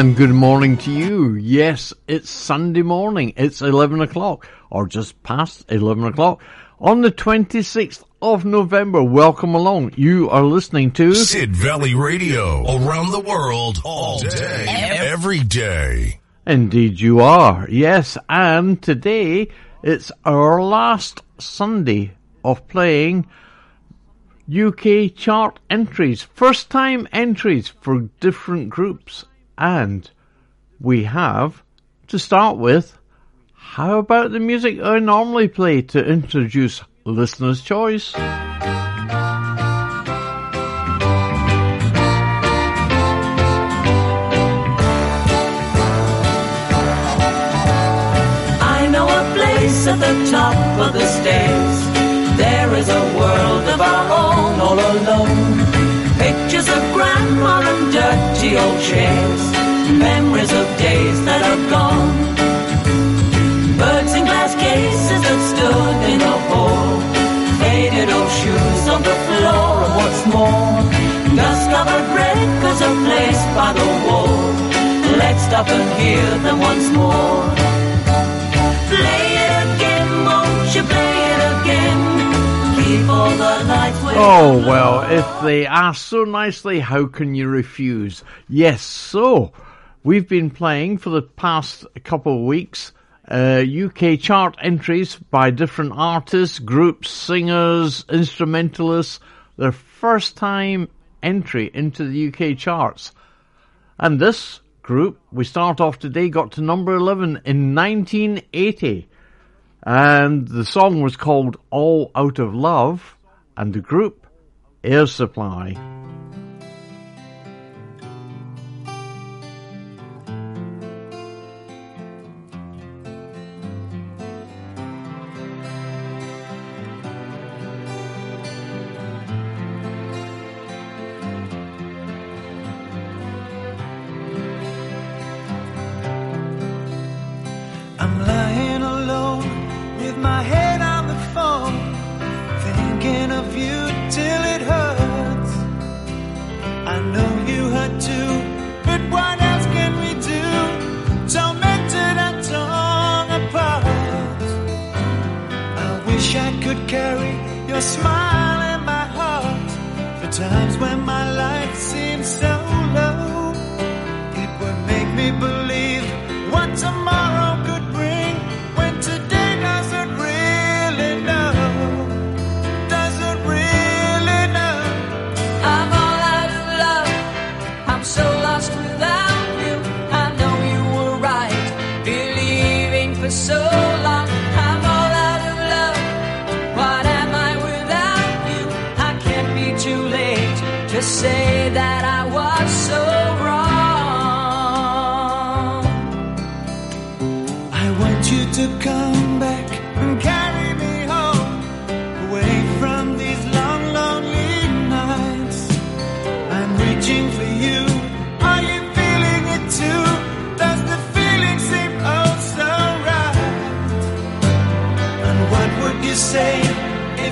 And good morning to you. Yes, it's Sunday morning. It's 11 o'clock, or just past 11 o'clock, on the 26th of November. Welcome along. You are listening to Sid Valley Radio, around the world, all day, every day. Indeed you are. Yes, and today it's our last Sunday of playing UK chart entries, first time entries for different groups. And we have, to start with, how about the music I normally play to introduce listener's choice? I know a place at the top of the stairs. There is a world of our own all alone. Pictures of grandma and dirty old chairs. Memories of days that are gone. Birds in glass cases that stood in a hall. Faded old shoes on the floor and what's more. Dust covered records are placed by the wall. Let's stop and hear them once more. Play Oh, well, if they ask so nicely, how can you refuse? Yes, so we've been playing for the past couple of weeks uh, UK chart entries by different artists, groups, singers, instrumentalists, their first time entry into the UK charts. And this group, we start off today, got to number 11 in 1980. And the song was called All Out of Love, and the group, Air Supply.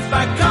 If I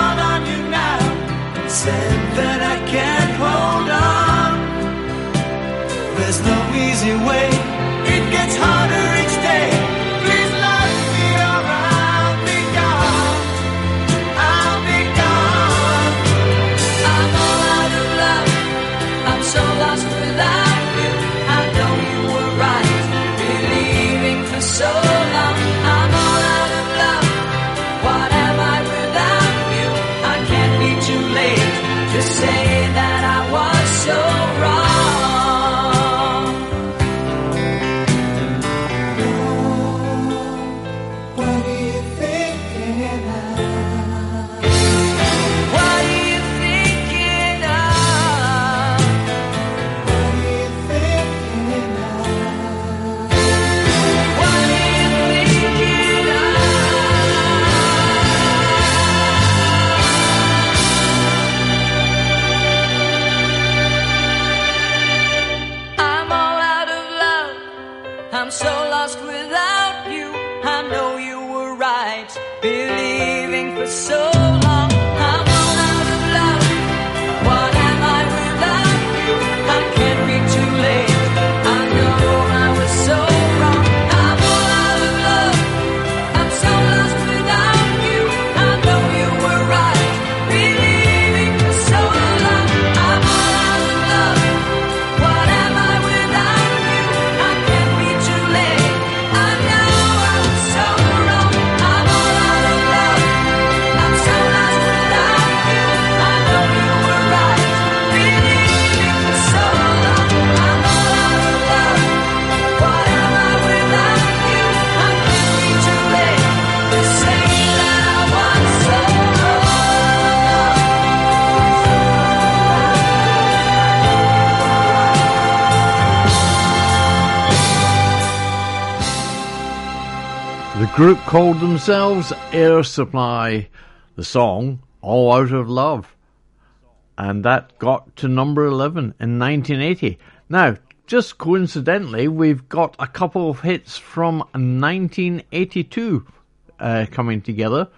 group called themselves Air Supply. The song, All Out of Love. And that got to number 11 in 1980. Now, just coincidentally, we've got a couple of hits from 1982 uh, coming together.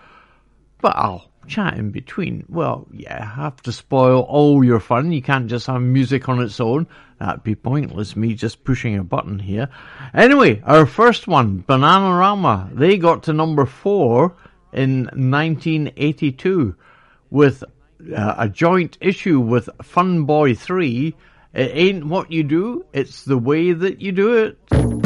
But I'll chat in between. Well, yeah, have to spoil all your fun. You can't just have music on its own. That'd be pointless, me just pushing a button here. Anyway, our first one, Bananarama, they got to number four in 1982 with uh, a joint issue with Fun Boy 3. It ain't what you do, it's the way that you do it.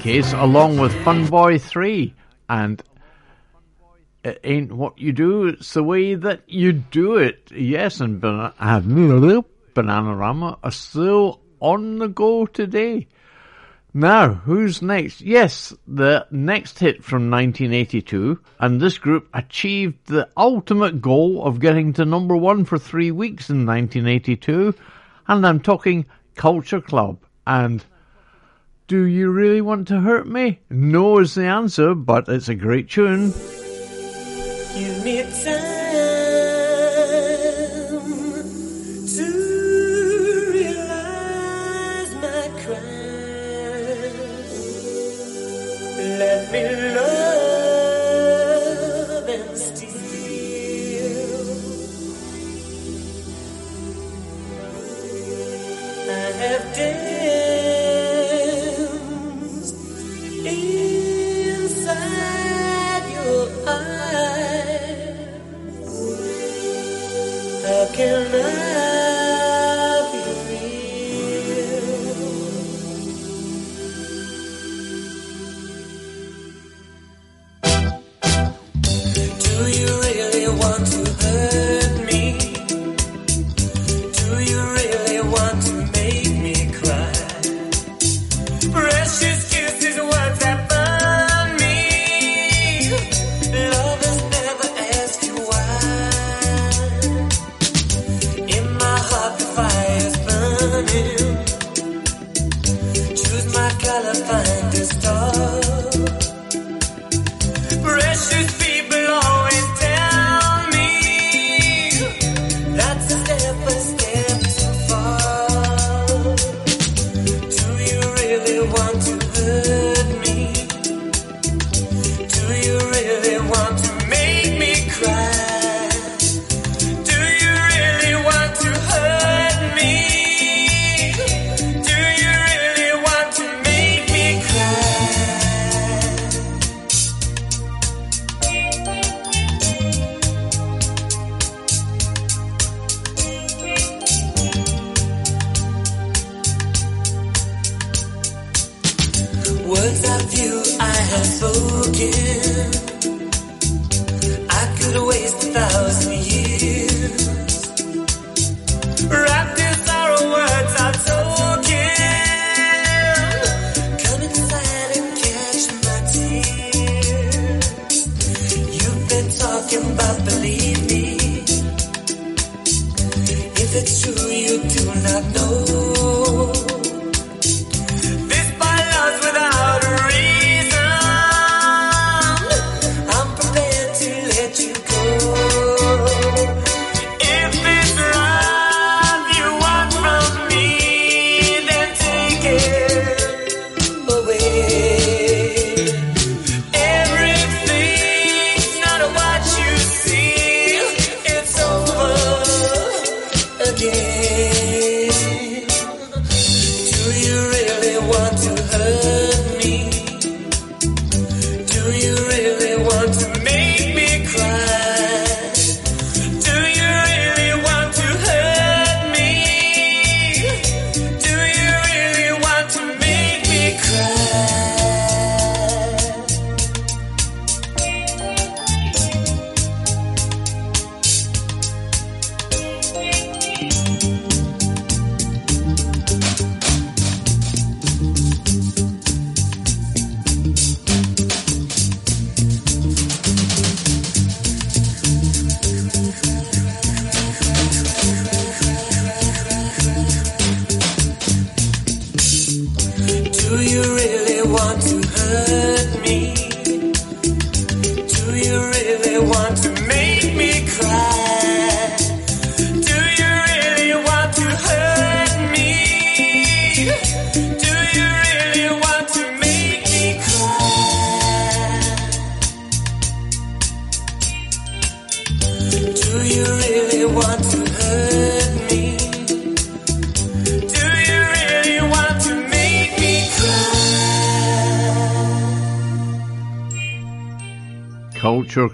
Case, along with Fun Boy 3. And it ain't what you do, it's the way that you do it. Yes, and Ban- Bananarama are still on the go today. Now, who's next? Yes, the next hit from 1982, and this group achieved the ultimate goal of getting to number one for three weeks in 1982, and I'm talking Culture Club. And do you really want to hurt me? No is the answer, but it's a great tune.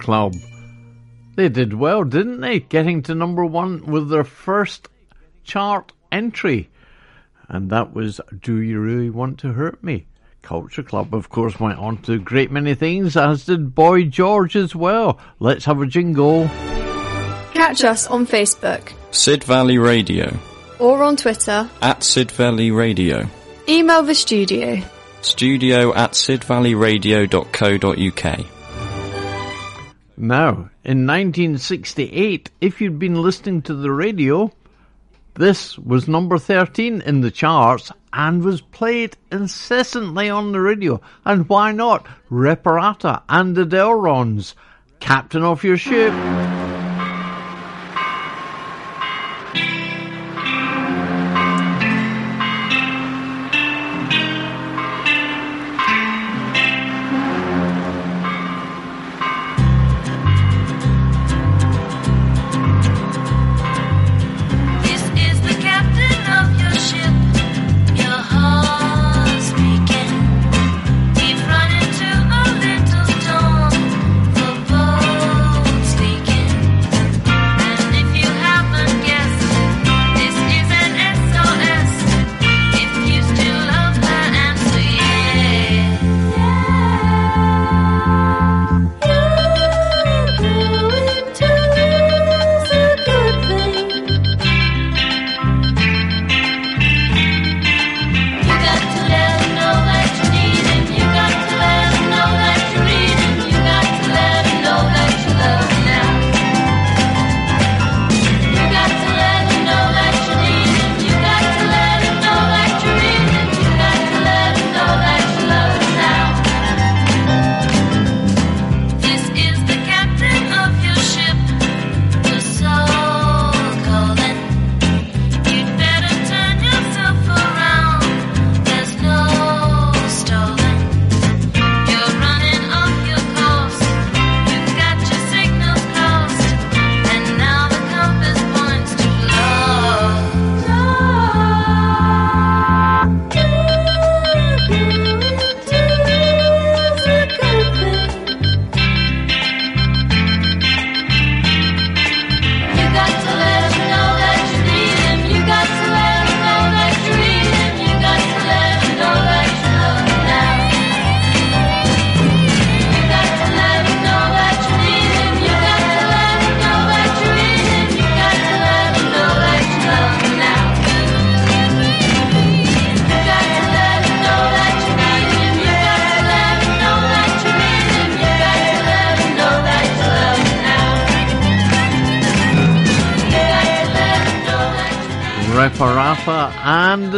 Club. They did well, didn't they? Getting to number one with their first chart entry. And that was Do You Really Want to Hurt Me? Culture Club, of course, went on to a great many things, as did Boy George as well. Let's have a jingle. Catch us on Facebook Sid Valley Radio. or on Twitter. At Sid Valley Radio. Email the studio. Studio at sidvalleyradio.co.uk. Now, in 1968, if you'd been listening to the radio, this was number 13 in the charts and was played incessantly on the radio. And why not? Reparata and the Delrons. Captain of your ship.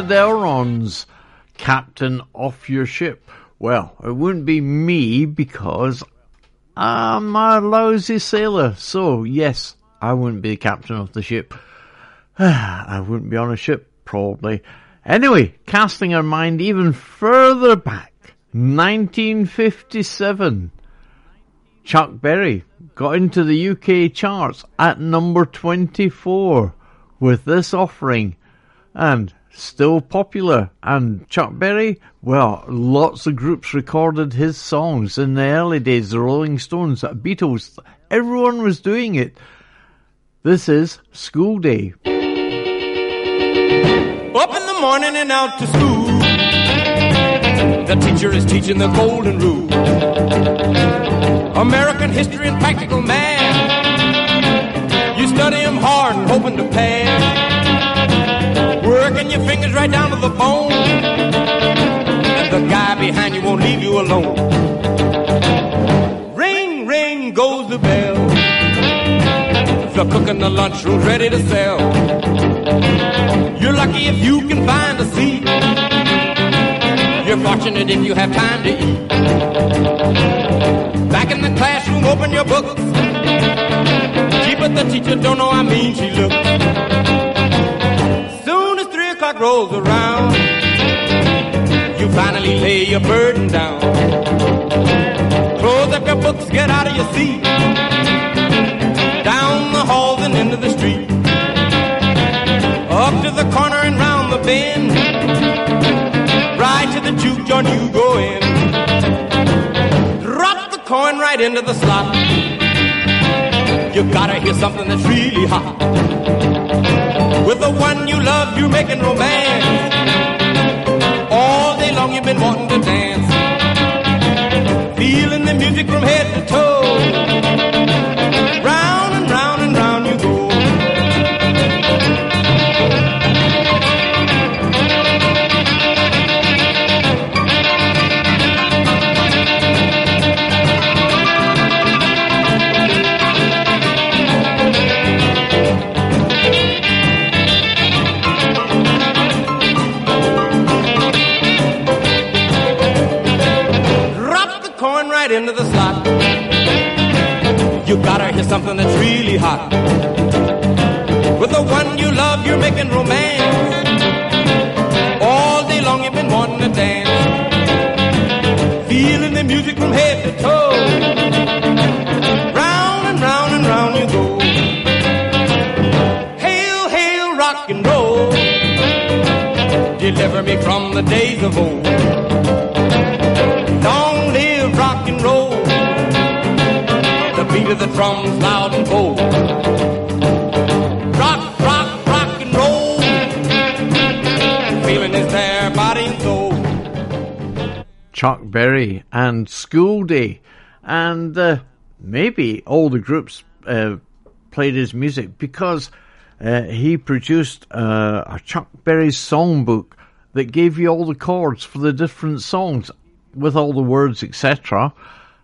Delrons, Captain off your ship. Well, it wouldn't be me because I'm a lousy sailor. So, yes, I wouldn't be the captain of the ship. I wouldn't be on a ship, probably. Anyway, casting our mind even further back, 1957. Chuck Berry got into the UK charts at number 24 with this offering and still popular. And Chuck Berry, well, lots of groups recorded his songs in the early days, the Rolling Stones, the Beatles, everyone was doing it. This is School Day. Up in the morning and out to school. The teacher is teaching the golden rule. American history and practical math. You study study 'em hard and hoping to pass. Working your fingers right down to the bone. And the guy behind you won't leave you alone. Ring, ring goes the bell. The cook in the lunchroom's ready to sell. You're lucky if you can find a seat. You're fortunate if you have time to eat. Back in the classroom, open your books. Gee, but the teacher don't know how mean she rolls around, you finally lay your burden down. Close up your books, get out of your seat. Down the halls and into the street. Up to the corner and round the bend. Right to the juke joint you go in. Drop the coin right into the slot. You gotta hear something that's really hot. With a one making romance. All day long you've been wanting to dance. Feeling the music from head something that's really hot. With the one you love, you're making romance. All day long you've been wanting to dance. Feeling the music from head to toe. Round and round and round you go. Hail, hail, rock and roll. Deliver me from the days of old. The drums loud and bold. Rock, rock, rock and roll. Feeling is there, body and soul. Chuck Berry and School Day, and uh, maybe all the groups uh, played his music because uh, he produced uh, a Chuck Berry songbook that gave you all the chords for the different songs with all the words, etc.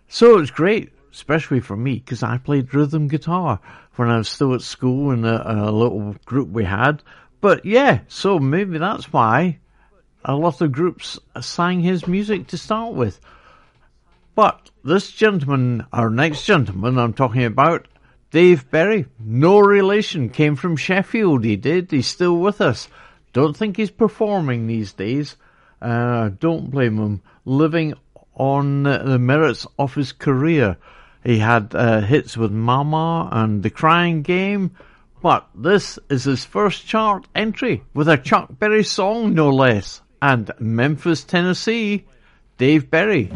So it's great, especially for me because I played rhythm guitar when I was still at school in a, a little group we had. But yeah, so maybe that's why a lot of groups sang his music to start with. But this gentleman, our next gentleman I'm talking about, Dave Berry, no relation, came from Sheffield, he did, he's still with us. Don't think he's performing these days. Uh, don't blame him. Living on the merits of his career. He had uh, hits with Mama and The Crying Game, but this is his first chart entry with a Chuck Berry song, no less. And Memphis, Tennessee, Dave Berry.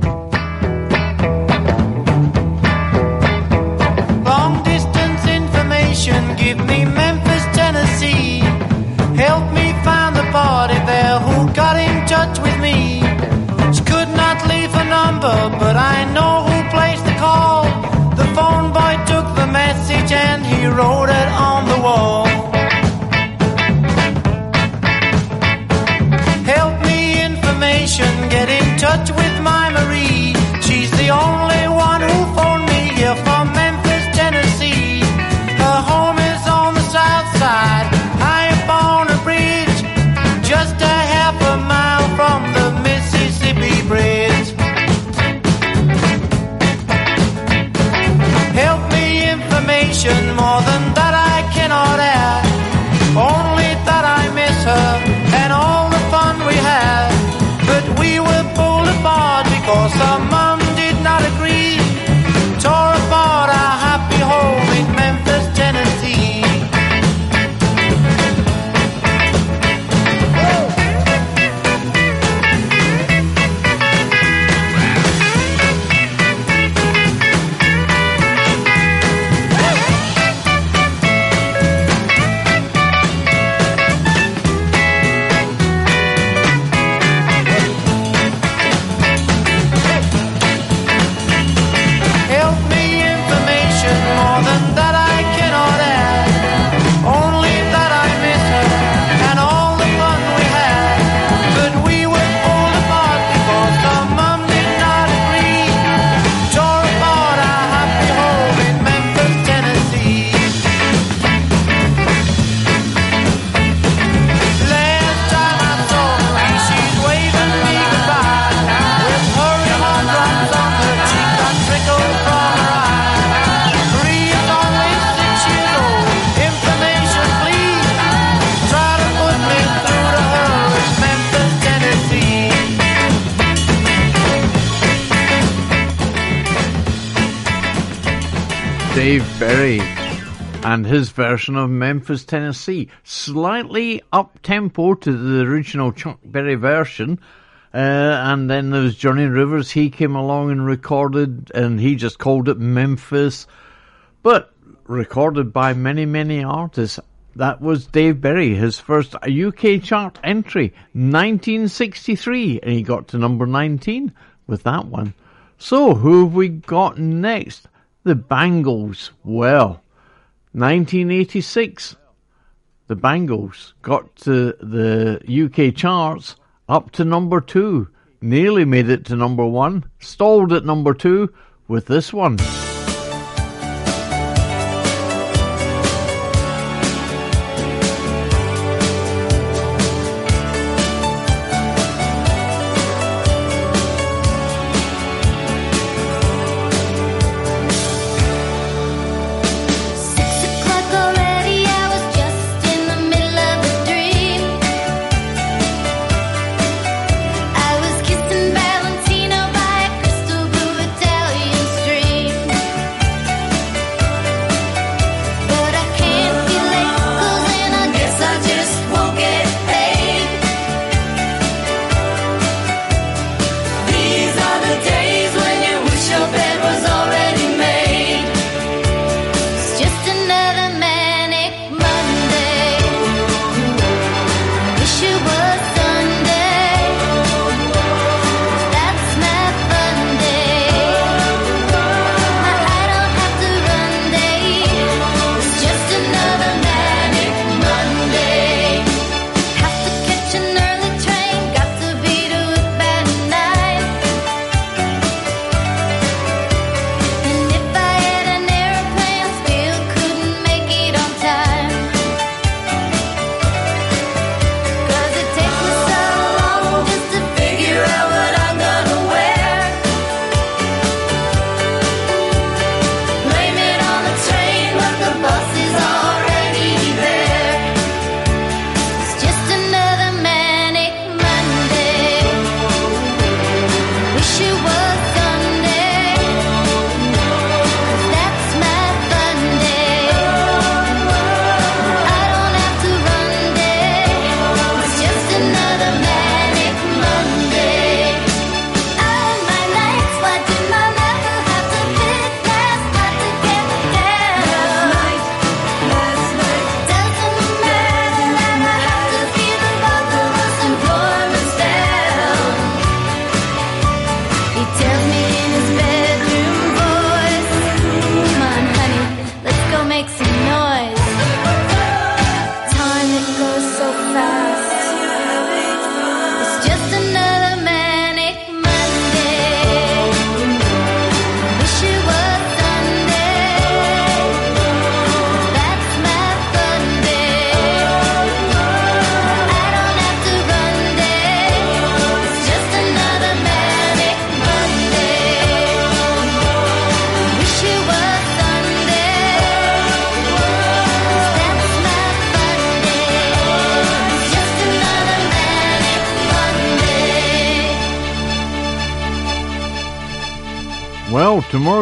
And version of Memphis, Tennessee. Slightly up tempo to the original Chuck Berry version. Uh, and then there was Johnny Rivers. He came along and recorded, and he just called it Memphis. But recorded by many, many artists. That was Dave Berry, his first UK chart entry, 1963, and he got to number 19 with that one. So, who have we got next? The Bangles. Well, 1986, the Bangles got to the UK charts up to number two. Nearly made it to number one. Stalled at number two with this one.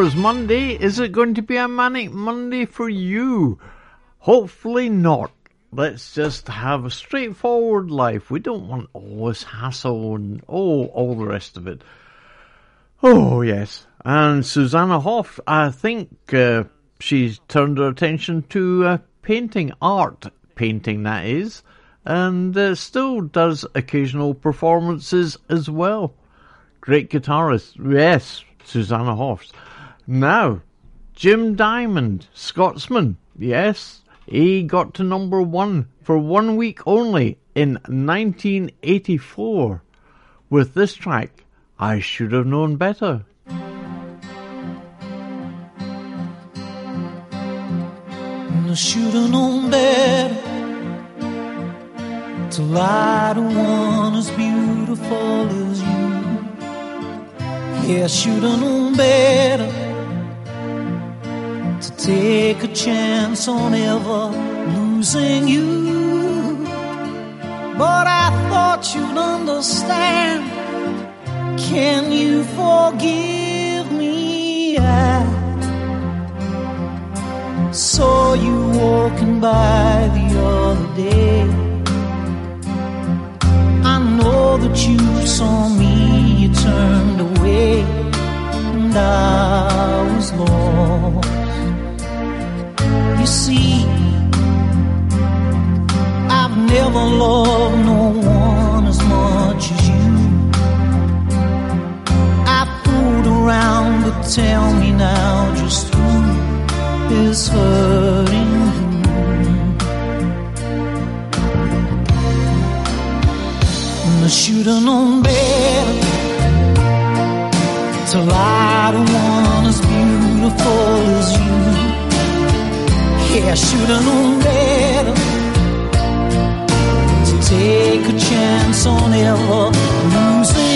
Tomorrow's Monday. Is it going to be a manic Monday for you? Hopefully not. Let's just have a straightforward life. We don't want all this hassle and oh, all the rest of it. Oh, yes. And Susanna Hoff, I think uh, she's turned her attention to uh, painting, art painting, that is, and uh, still does occasional performances as well. Great guitarist. Yes, Susanna Hoffs. Now, Jim Diamond, Scotsman. Yes, he got to number one for one week only in 1984 with this track, I Should Have Known Better. I should have known better to lie to one as beautiful as you. Yeah, I should have known better to take a chance on ever losing you. But I thought you'd understand. Can you forgive me? I saw you walking by the other day. I know that you saw me, you turned away, and I was lost. You see, I've never loved no one as much as you. I fooled around, but tell me now just who is hurting who. I should've known better till I'd one as beautiful as you. I should've known better to take a chance on ever losing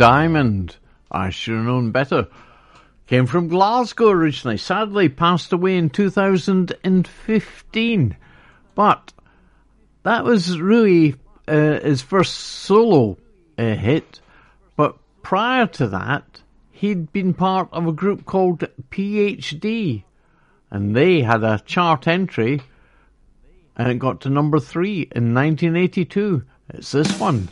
Diamond. I should have known better. Came from Glasgow originally. Sadly, passed away in 2015. But that was really uh, his first solo uh, hit. But prior to that, he'd been part of a group called PhD. And they had a chart entry and it got to number three in 1982. It's this one.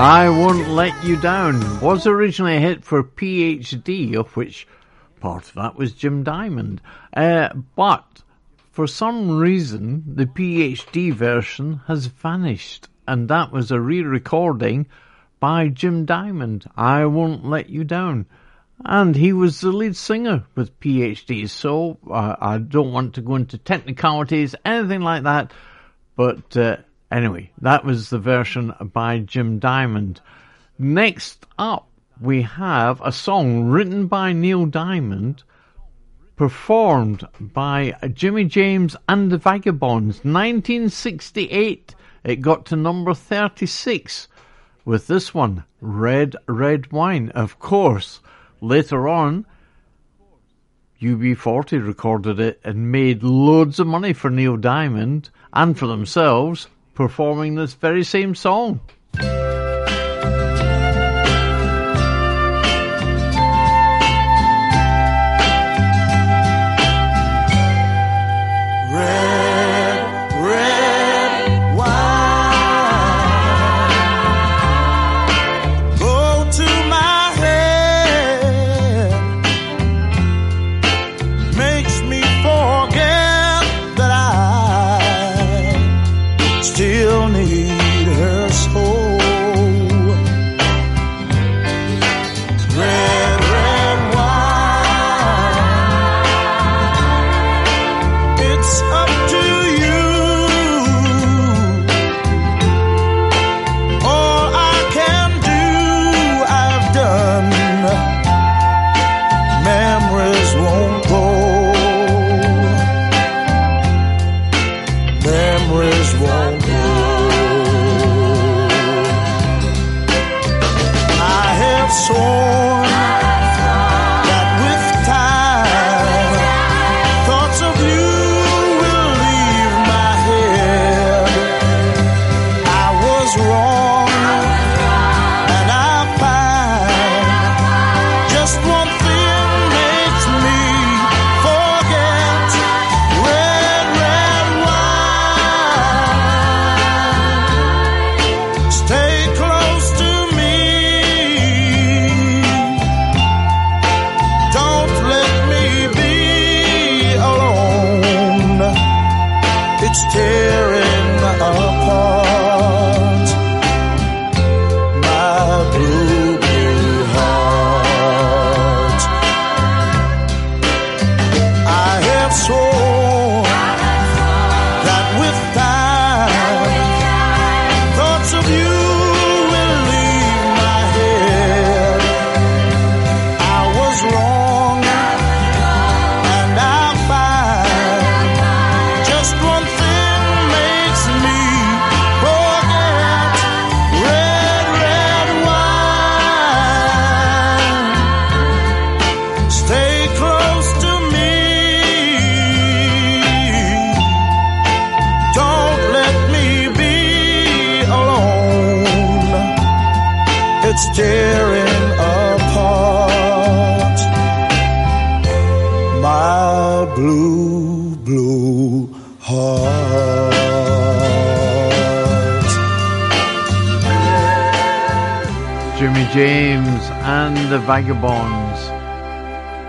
I Won't Let You Down was originally a hit for PhD, of which part of that was Jim Diamond. Uh, but for some reason, the PhD version has vanished, and that was a re recording by Jim Diamond. I Won't Let You Down. And he was the lead singer with PhD, so uh, I don't want to go into technicalities, anything like that. But uh, anyway, that was the version by Jim Diamond. Next up, we have a song written by Neil Diamond, performed by Jimmy James and the Vagabonds. 1968, it got to number 36 with this one, Red Red Wine. Of course, later on, UB40 recorded it and made loads of money for Neil Diamond and for themselves performing this very same song. Blue, blue heart. Jimmy James and the Vagabonds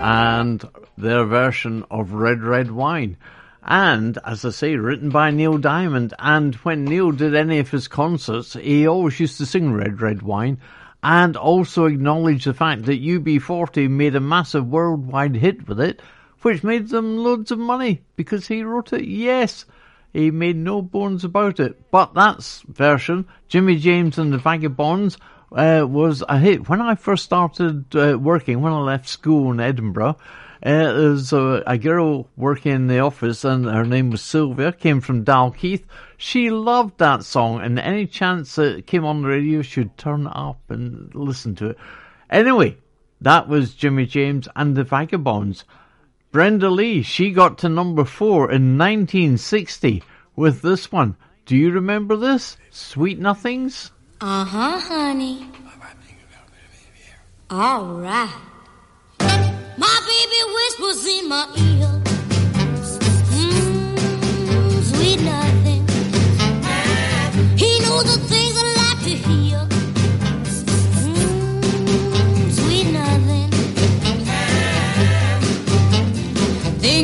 and their version of Red Red Wine. And, as I say, written by Neil Diamond. And when Neil did any of his concerts, he always used to sing Red Red Wine and also acknowledge the fact that UB40 made a massive worldwide hit with it, which made them loads of money because he wrote it. Yes, he made no bones about it. But that version, Jimmy James and the Vagabonds, uh, was a hit. When I first started uh, working, when I left school in Edinburgh, uh, there was a, a girl working in the office and her name was Sylvia, came from Dalkeith. She loved that song and any chance that it came on the radio, she'd turn up and listen to it. Anyway, that was Jimmy James and the Vagabonds. Brenda Lee, she got to number four in 1960 with this one. Do you remember this? Sweet Nothings? Uh huh, honey. All right. My baby whispers in my ear. Mm, sweet nothing.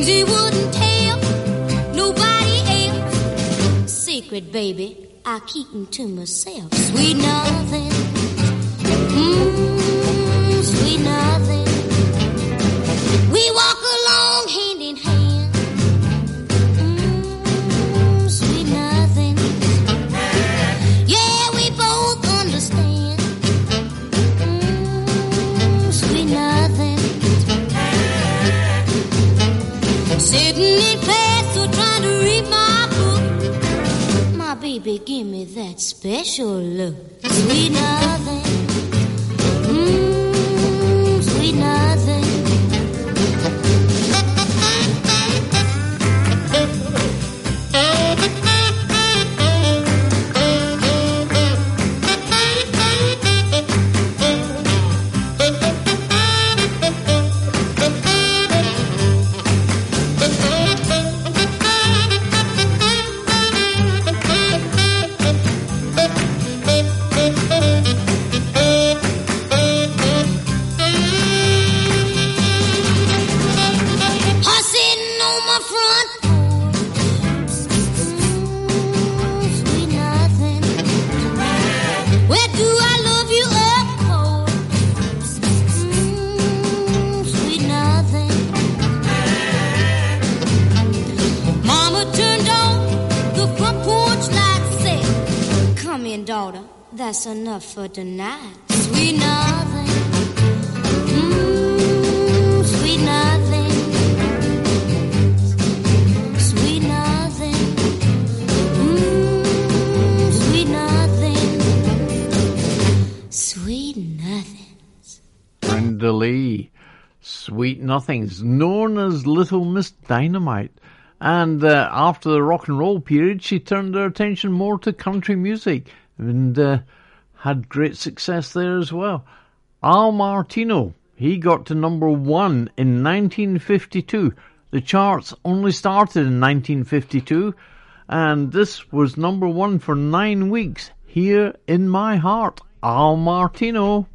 She wouldn't tell nobody else. Secret, baby, I keep them to myself. Sweet nothing. Mmm, sweet nothing. We walk Sitting in class or trying to read my book. My baby, give me that special look. Sweet nothing. Mmm, sweet nothing. Nothings, known as Little Miss Dynamite. And uh, after the rock and roll period, she turned her attention more to country music and uh, had great success there as well. Al Martino, he got to number one in 1952. The charts only started in 1952, and this was number one for nine weeks here in my heart. Al Martino.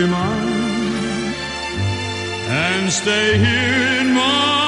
Be mine and stay here in my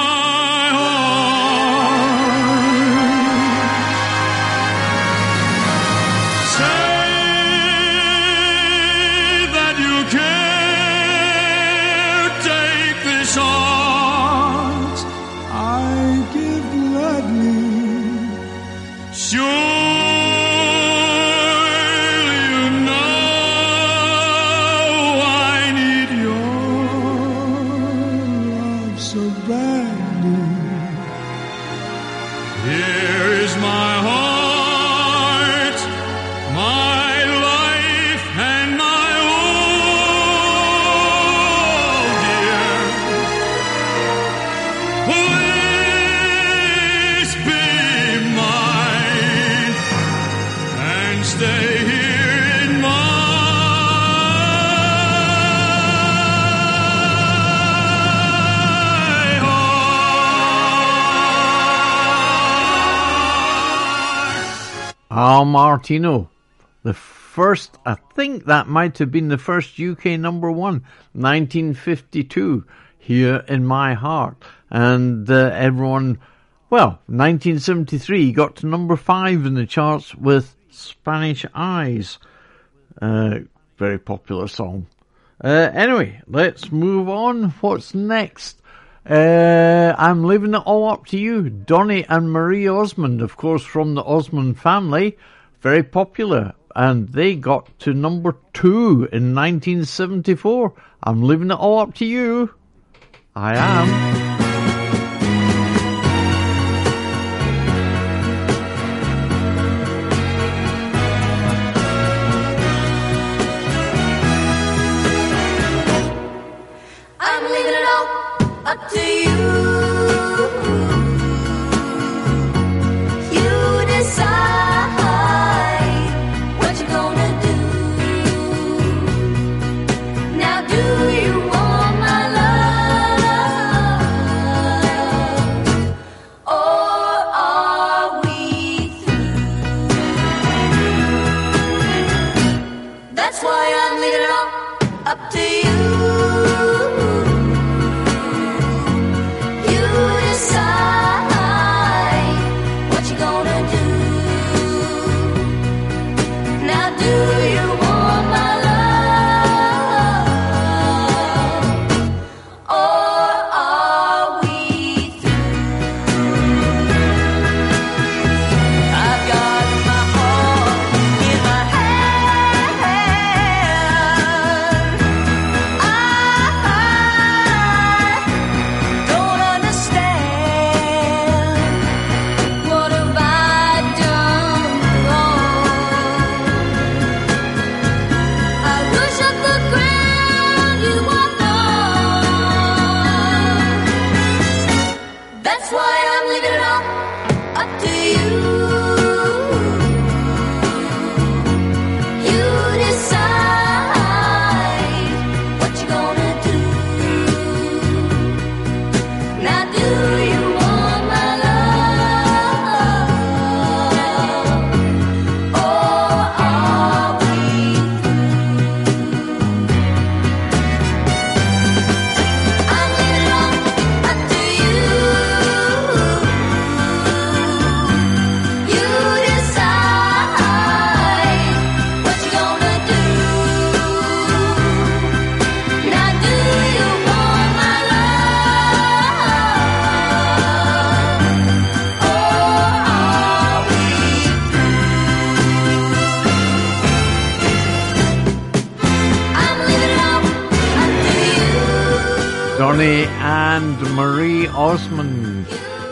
Martino. The first, I think that might have been the first UK number one, 1952, here in my heart. And uh, everyone, well, 1973 he got to number five in the charts with Spanish Eyes. Uh, very popular song. Uh, anyway, let's move on. What's next? Uh, I'm leaving it all up to you. Donny and Marie Osmond, of course, from the Osmond family, very popular, and they got to number two in 1974. I'm leaving it all up to you. I am.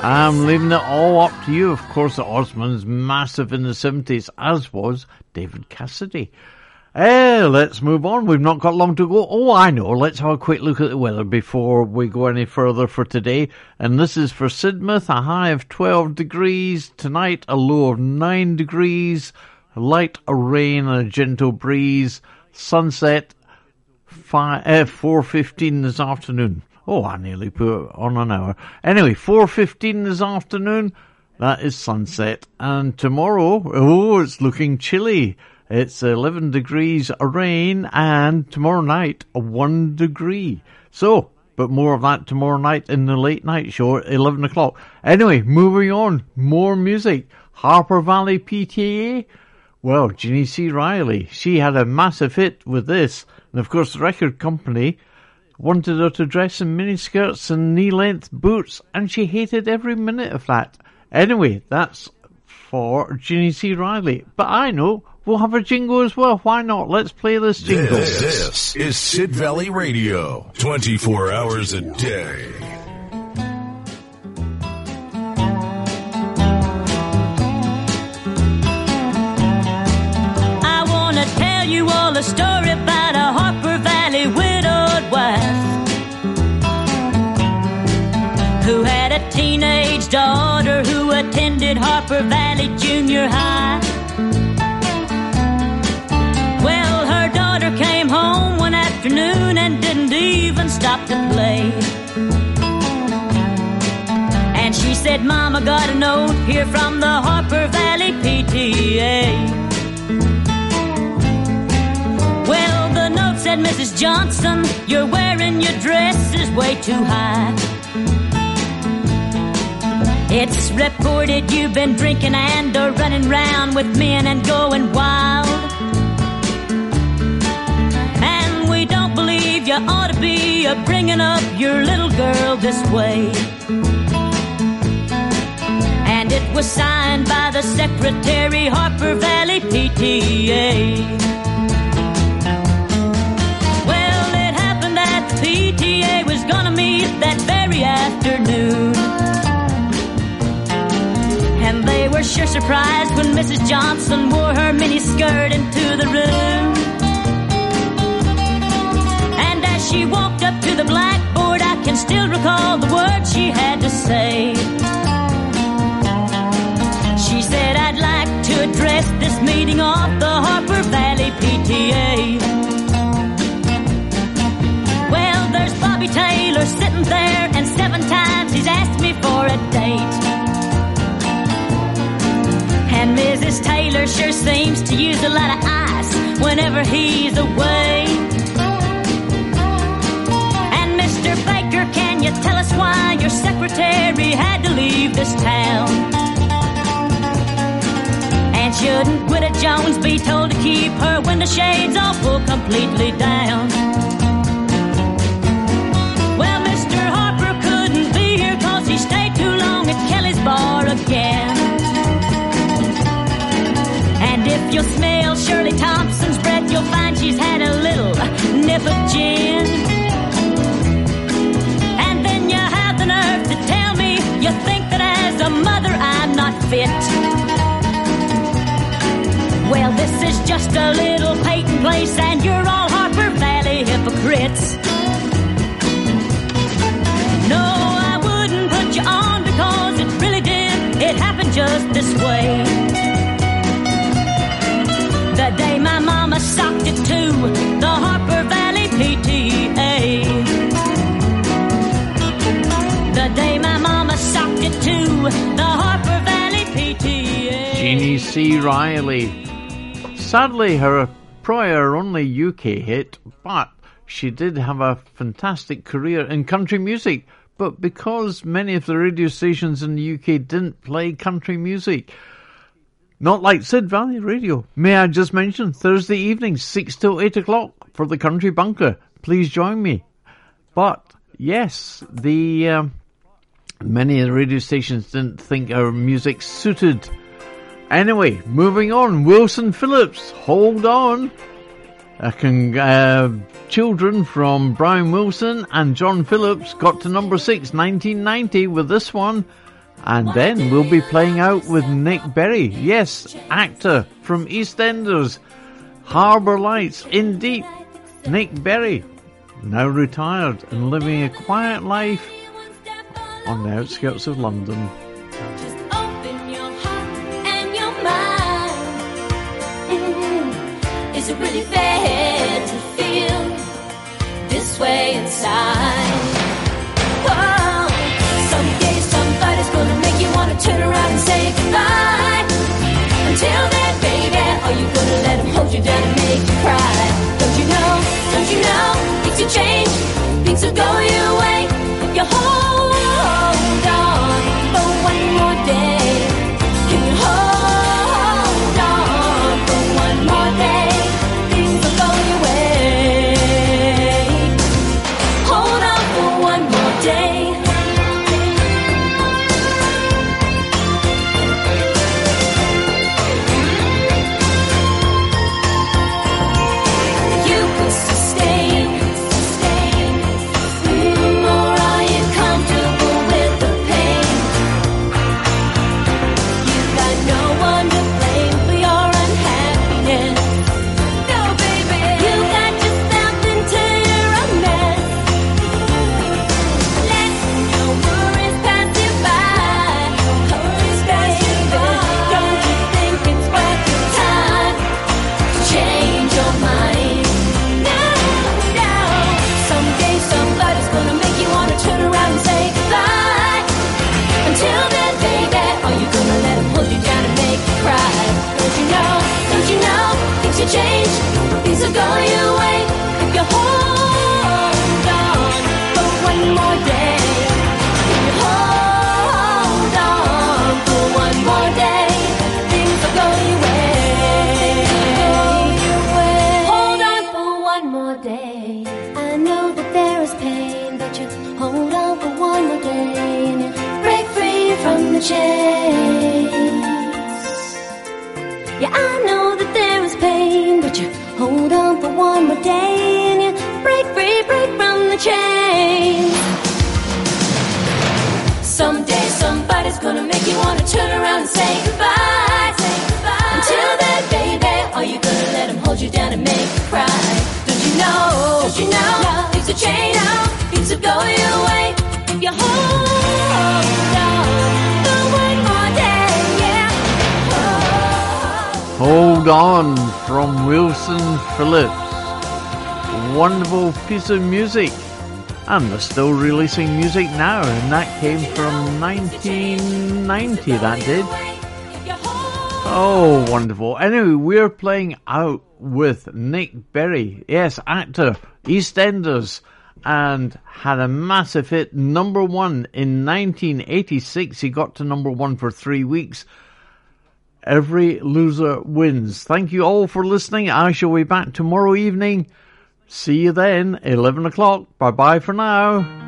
I'm leaving it all up to you. Of course, the Osmonds massive in the 70s, as was David Cassidy. Eh, let's move on. We've not got long to go. Oh, I know. Let's have a quick look at the weather before we go any further for today. And this is for Sidmouth, a high of 12 degrees. Tonight, a low of 9 degrees. Light rain and a gentle breeze. Sunset, five, uh, 4.15 this afternoon. Oh, I nearly put on an hour. Anyway, 4.15 this afternoon, that is sunset. And tomorrow, oh, it's looking chilly. It's 11 degrees rain and tomorrow night, 1 degree. So, but more of that tomorrow night in the late night show at 11 o'clock. Anyway, moving on, more music. Harper Valley PTA. Well, Ginny C. Riley, she had a massive hit with this. And of course, the record company wanted her to dress in miniskirts and knee-length boots, and she hated every minute of that. Anyway, that's for Ginny C. Riley. But I know, we'll have a jingle as well. Why not? Let's play this jingle. This, this is Sid Valley Radio. 24 hours a day. I want to tell you all a story teenage daughter who attended Harper Valley Junior High. Well, her daughter came home one afternoon and didn't even stop to play. And she said, Mama got a note here from the Harper Valley PTA. Well, the note said, Mrs. Johnson, you're wearing your dress is way too high. It's reported you've been drinking and are running round with men and going wild. And we don't believe you ought to be a bringing up your little girl this way. And it was signed by the secretary, Harper Valley PTA. Well, it happened that PTA was gonna meet that very afternoon. And they were sure surprised when Mrs. Johnson wore her mini skirt into the room. And as she walked up to the blackboard, I can still recall the words she had to say. She said, I'd like to address this meeting of the Harper Valley PTA. Well, there's Bobby Taylor sitting there, and seven times he's asked me for a date. And Mrs. Taylor sure seems to use a lot of ice whenever he's away. And Mr. Baker, can you tell us why your secretary had to leave this town? And shouldn't Gwida Jones be told to keep her window shades pulled completely down? You'll smell Shirley Thompson's breath, you'll find she's had a little nip of gin. And then you have the nerve to tell me you think that as a mother I'm not fit. Well, this is just a little Peyton place, and you're all Harper Valley hypocrites. No, I wouldn't put you on because it really did. It happened just this way. The Harper Valley PTA. Jeannie C. Riley. Sadly, her prior only UK hit, but she did have a fantastic career in country music. But because many of the radio stations in the UK didn't play country music, not like Sid Valley Radio. May I just mention Thursday evenings, 6 till 8 o'clock for the Country Bunker. Please join me. But yes, the um, many of the radio stations didn't think our music suited. Anyway, moving on. Wilson Phillips, hold on. Con- uh, children from Brian Wilson and John Phillips got to number six, 1990 with this one. And then we'll be playing out with Nick Berry. Yes, actor from EastEnders. Harbour Lights in Deep. Nick Berry, now retired and living a quiet life on the outskirts of London. Open your heart and your mind. Is it really fair to feel this way inside? Someday somebody's gonna make you wanna turn around and say goodbye. Until then, baby, are you gonna let him hold you down and make you cry? Don't you know? Don't you know? Things will change. Things will go your way Hold on from Wilson Phillips. Wonderful piece of music. And they're still releasing music now, and that came from 1990, that did. Oh, wonderful. Anyway, we're playing out with Nick Berry. Yes, actor, EastEnders, and had a massive hit, number one in 1986. He got to number one for three weeks. Every loser wins. Thank you all for listening. I shall be back tomorrow evening. See you then, 11 o'clock. Bye bye for now.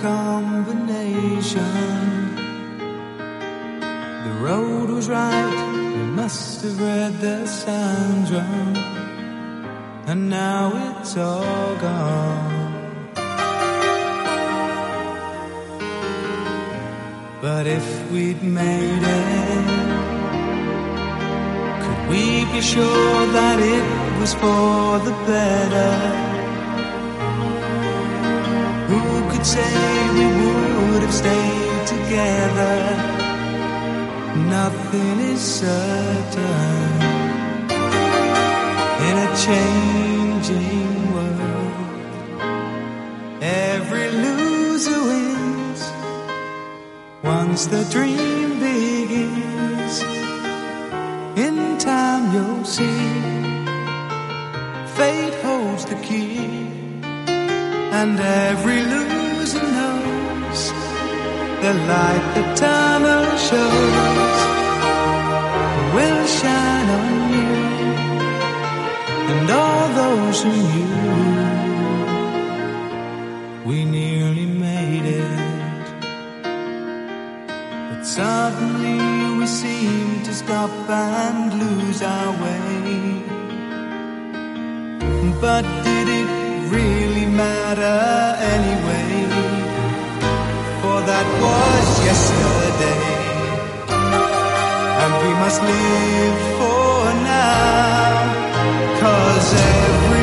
Combination. The road was right. We must have read the signs wrong. And now it's all gone. But if we'd made it, could we be sure that it was for the better? Say we would have stayed together? Nothing is certain in a changing world. Every loser wins once the dream begins. In time you'll see fate holds the key, and every loser the light the tunnel shows will shine on you and all those who knew. We nearly made it, but suddenly we seem to stop and lose our way. But did it really matter anyway? That was yesterday, and we must live for now. Cause every